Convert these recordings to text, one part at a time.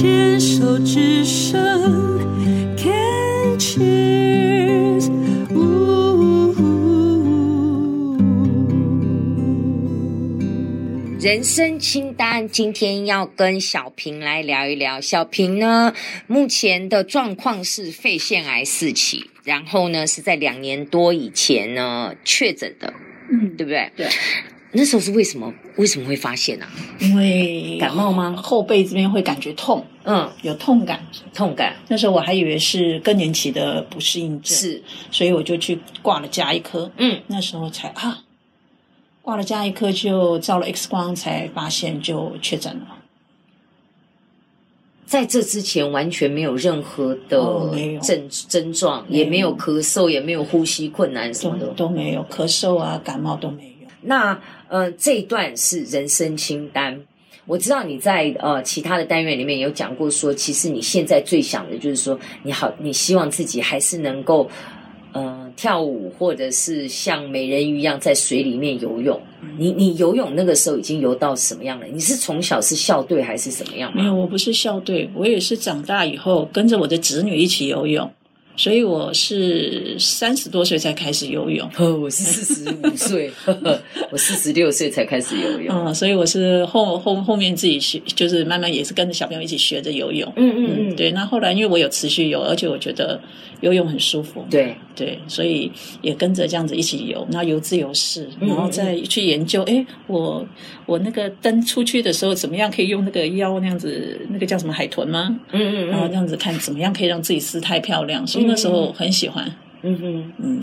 牵手之声，Can cheers，呜呜。人生清单，今天要跟小平来聊一聊。小平呢，目前的状况是肺腺癌四期，然后呢是在两年多以前呢确诊的，嗯，对不对？对。那时候是为什么？为什么会发现呢、啊？因为感冒吗？后背这边会感觉痛，嗯，有痛感，痛感。那时候我还以为是更年期的不适应症，是，所以我就去挂了加一科，嗯，那时候才啊，挂了加一科就照了 X 光，才发现就确诊了。在这之前完全没有任何的症症状，也没有咳嗽，也没有呼吸困难什么的，都，都没有咳嗽啊，感冒都没有。那呃，这一段是人生清单。我知道你在呃其他的单元里面有讲过说，说其实你现在最想的就是说，你好，你希望自己还是能够呃跳舞，或者是像美人鱼一样在水里面游泳。你你游泳那个时候已经游到什么样了？你是从小是校队还是什么样？没有，我不是校队，我也是长大以后跟着我的子女一起游泳。所以我是三十多岁才开始游泳，呵，我是四十五岁，我四十六岁才开始游泳。嗯，所以我是后后后面自己学，就是慢慢也是跟着小朋友一起学着游泳。嗯嗯嗯，对。那后来因为我有持续游，而且我觉得游泳很舒服。对对，所以也跟着这样子一起游，然后游自由式，然后再去研究。哎、嗯嗯，我我那个登出去的时候，怎么样可以用那个腰那样子，那个叫什么海豚吗？嗯嗯，嗯，然后这样子看怎么样可以让自己姿态漂亮。所以。那时候很喜欢，嗯哼，嗯，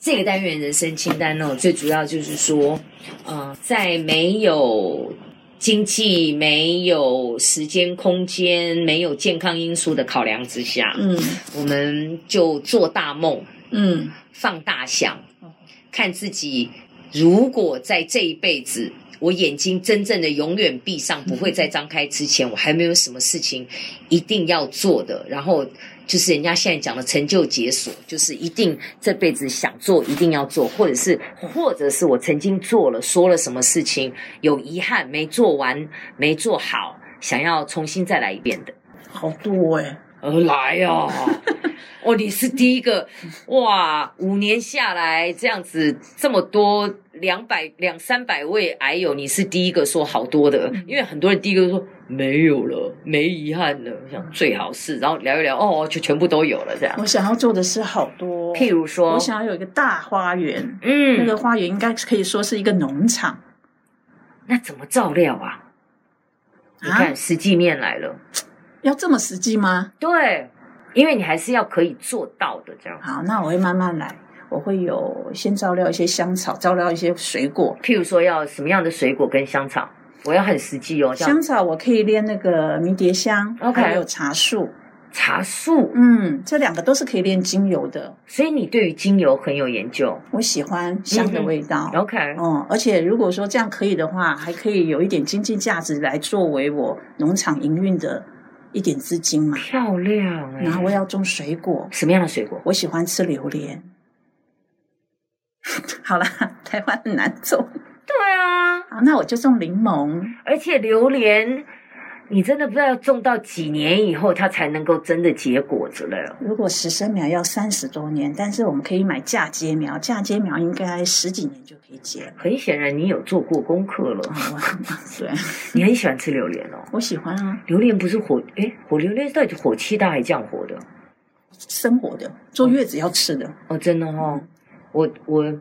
这个单元人生清单呢，最主要就是说，呃，在没有经济、没有时间、空间、没有健康因素的考量之下，嗯，我们就做大梦，嗯，放大想，看自己如果在这一辈子，我眼睛真正的永远闭上，不会再张开之前，我还没有什么事情一定要做的，然后。就是人家现在讲的成就解锁，就是一定这辈子想做一定要做，或者是或者是我曾经做了说了什么事情有遗憾没做完没做好，想要重新再来一遍的，好多哎、欸、而来呀、哦！哦，你是第一个哇！五年下来这样子这么多两百两三百位癌友，你是第一个说好多的，因为很多人第一个说。没有了，没遗憾了，我想最好是，然后聊一聊，哦，就全部都有了这样。我想要做的是好多，譬如说，我想要有一个大花园，嗯，那个花园应该可以说是一个农场。那怎么照料啊？啊你看，实际面来了，要这么实际吗？对，因为你还是要可以做到的这样。好，那我会慢慢来，我会有先照料一些香草，照料一些水果，譬如说要什么样的水果跟香草。我要很实际哦，香草我可以练那个迷迭香，OK，还有茶树，茶树，嗯，这两个都是可以练精油的。所以你对于精油很有研究。我喜欢香的味道，嗯，OK，嗯，而且如果说这样可以的话，还可以有一点经济价值来作为我农场营运的一点资金嘛。漂亮欸，然后我要种水果，什么样的水果？我喜欢吃榴莲。好啦，台湾很难种。对啊，好，那我就种柠檬。而且榴莲，你真的不知道要种到几年以后，它才能够真的结果子了。如果十生苗要三十多年，但是我们可以买嫁接苗，嫁接苗应该十几年就可以结。很显然，你有做过功课了。对，你很喜欢吃榴莲哦。我喜欢啊。榴莲不是火，诶，火榴莲到底火气大还降火的？生火的，坐月子要吃的。哦，真的哦。嗯、我我。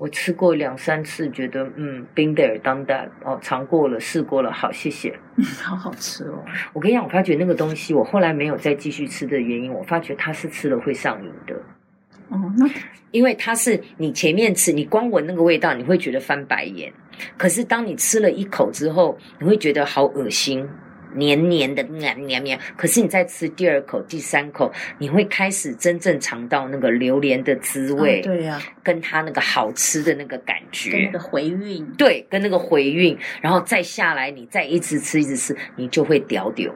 我吃过两三次，觉得嗯，been there done that 哦，尝过了，试过了，好，谢谢。嗯，好好吃哦。我跟你讲，我发觉那个东西，我后来没有再继续吃的原因，我发觉它是吃了会上瘾的。哦，那因为它是你前面吃，你光闻那个味道，你会觉得翻白眼。可是当你吃了一口之后，你会觉得好恶心。黏黏的，黏黏黏。可是你再吃第二口、第三口，你会开始真正尝到那个榴莲的滋味。哦、对呀、啊，跟它那个好吃的那个感觉，跟那个回韵。对，跟那个回韵，然后再下来，你再一直吃，一直吃，你就会屌屌。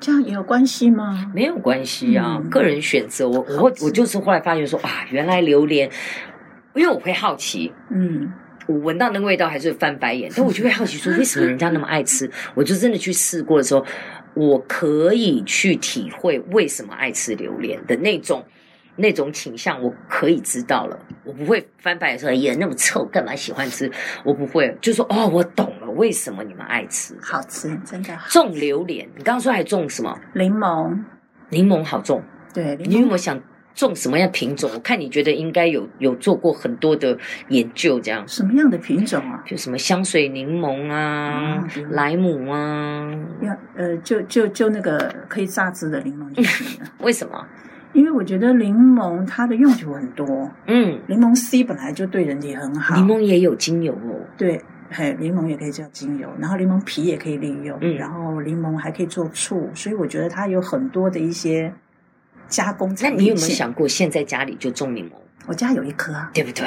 这样也有关系吗？没有关系啊，嗯、个人选择。我我我就是后来发现说啊，原来榴莲，因为我会好奇，嗯。我闻到那个味道还是会翻白眼，但我就会好奇说，为什么人家那么爱吃？我就真的去试过的时候，我可以去体会为什么爱吃榴莲的那种那种倾向，我可以知道了。我不会翻白眼说：“哎呀，那么臭，干嘛喜欢吃？”我不会，就说：“哦，我懂了，为什么你们爱吃？好吃，真的好。种榴莲，你刚刚说还种什么？柠檬，柠檬好种。对，你有没有想？种什么样品种？我看你觉得应该有有做过很多的研究，这样什么样的品种啊？就什么香水柠檬啊，嗯、莱姆啊，要呃，就就就那个可以榨汁的柠檬就行了。为什么？因为我觉得柠檬它的用途很多。嗯，柠檬 C 本来就对人体很好。柠檬也有精油哦。对，嘿，柠檬也可以叫精油，然后柠檬皮也可以利用，嗯、然后柠檬还可以做醋，所以我觉得它有很多的一些。加工。那你有没有想过，现在家里就种柠檬？我家有一棵，对不对？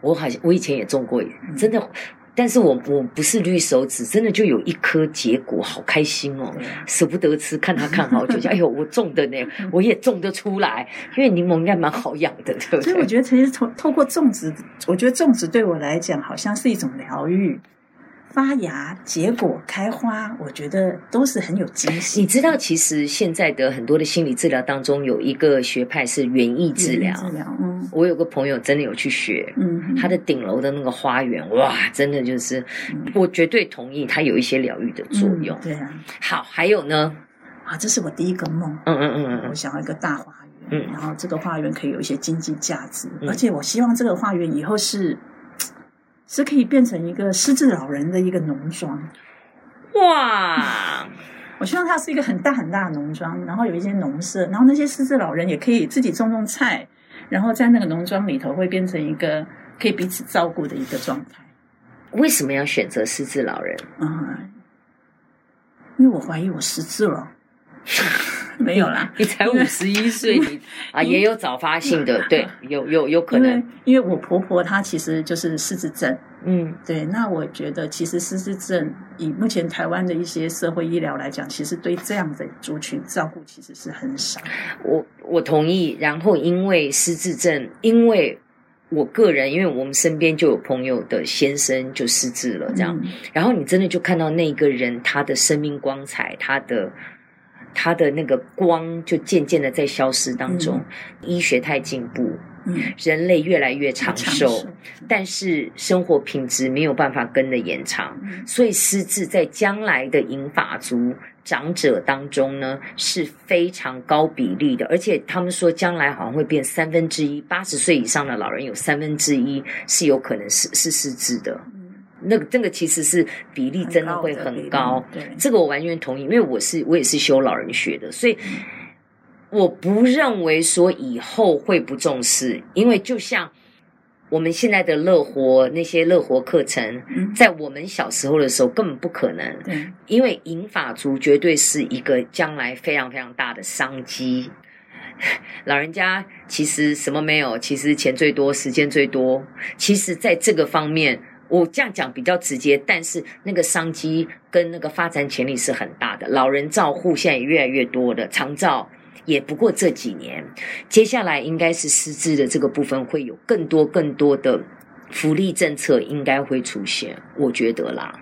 我好像我以前也种过，真的。但是我我不是绿手指，真的就有一颗结果，好开心哦，舍不得吃，看它看好久，就哎呦，我种的呢，我也种得出来，因为柠檬应该蛮好养的，对不对？所以我觉得，其实从透过种植，我觉得种植对我来讲，好像是一种疗愈。发芽、结果、开花，我觉得都是很有惊喜。你知道，其实现在的很多的心理治疗当中，有一个学派是园艺治疗。治疗，嗯，我有个朋友真的有去学，嗯，他的顶楼的那个花园，哇，真的就是，嗯、我绝对同意，它有一些疗愈的作用。嗯、对啊，好，还有呢？啊，这是我第一个梦。嗯嗯嗯嗯，我想要一个大花园，嗯，然后这个花园可以有一些经济价值，嗯、而且我希望这个花园以后是。是可以变成一个失智老人的一个农庄，哇！我希望它是一个很大很大的农庄，然后有一些农舍，然后那些失智老人也可以自己种种菜，然后在那个农庄里头会变成一个可以彼此照顾的一个状态。为什么要选择失智老人？嗯，因为我怀疑我失智了。没有啦，你才五十一岁，你啊也有早发性的，对，有有有可能。因为因为我婆婆她其实就是失智症，嗯，对。那我觉得其实失智症以目前台湾的一些社会医疗来讲，其实对这样的族群照顾其实是很少。我我同意。然后因为失智症，因为我个人，因为我们身边就有朋友的先生就失智了，这样。嗯，然后你真的就看到那个人他的生命光彩，他的。他的那个光就渐渐的在消失当中，嗯、医学太进步，嗯、人类越来越长寿，长寿，但是生活品质没有办法跟着延长，嗯、所以失智在将来的银发族长者当中呢是非常高比例的，而且他们说将来好像会变三分之一，八十岁以上的老人有三分之一是有可能是是失智的。那个这个其实是比例真的会很高，对，这个我完全同意，因为我是我也是修老人学的，所以我不认为说以后会不重视，因为就像我们现在的乐活那些乐活课程，在我们小时候的时候根本不可能，因为银发族绝对是一个将来非常非常大的商机，老人家其实什么没有，其实钱最多，时间最多，其实在这个方面。我这样讲比较直接，但是那个商机跟那个发展潜力是很大的。老人照护现在也越来越多的，长照也不过这几年，接下来应该是失智的这个部分会有更多更多的福利政策应该会出现，我觉得啦。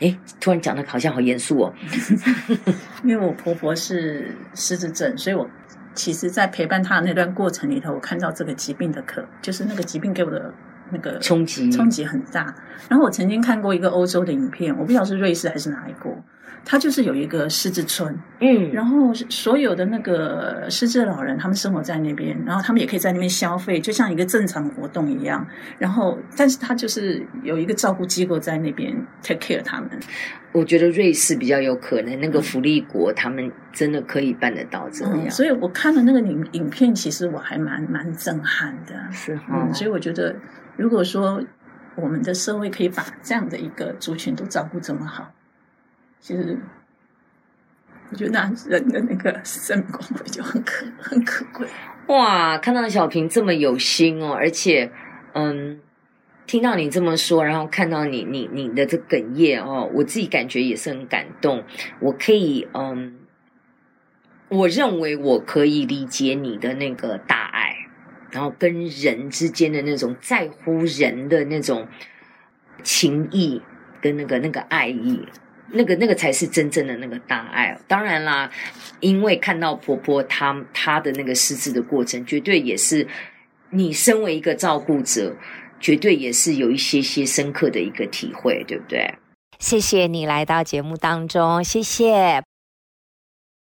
诶，突然讲的好像好严肃哦，因为我婆婆是失智症，所以我其实在陪伴她的那段过程里头，我看到这个疾病的可，就是那个疾病给我的。那个冲击冲击很大，然后我曾经看过一个欧洲的影片，我不晓得是瑞士还是哪一国，它就是有一个失智村，嗯，然后所有的那个失智老人，他们生活在那边，然后他们也可以在那边消费，就像一个正常活动一样。然后，但是他就是有一个照顾机构在那边 take care 他们。我觉得瑞士比较有可能，那个福利国他们真的可以办得到这样。嗯，所以我看了那个影影片，其实我还蛮蛮震撼的，是哈，嗯，所以我觉得。如果说我们的社会可以把这样的一个族群都照顾这么好，其实我觉得那人的那个生命光辉就很可很可贵。哇，看到小平这么有心哦，而且嗯，听到你这么说，然后看到你你你的这哽咽哦，我自己感觉也是很感动。我可以嗯，我认为我可以理解你的那个大爱。然后跟人之间的那种在乎人的那种情谊跟那个那个爱意，那个那个才是真正的那个大爱。当然啦，因为看到婆婆她她的那个失智的过程，绝对也是你身为一个照顾者，绝对也是有一些些深刻的一个体会，对不对？谢谢你来到节目当中，谢谢。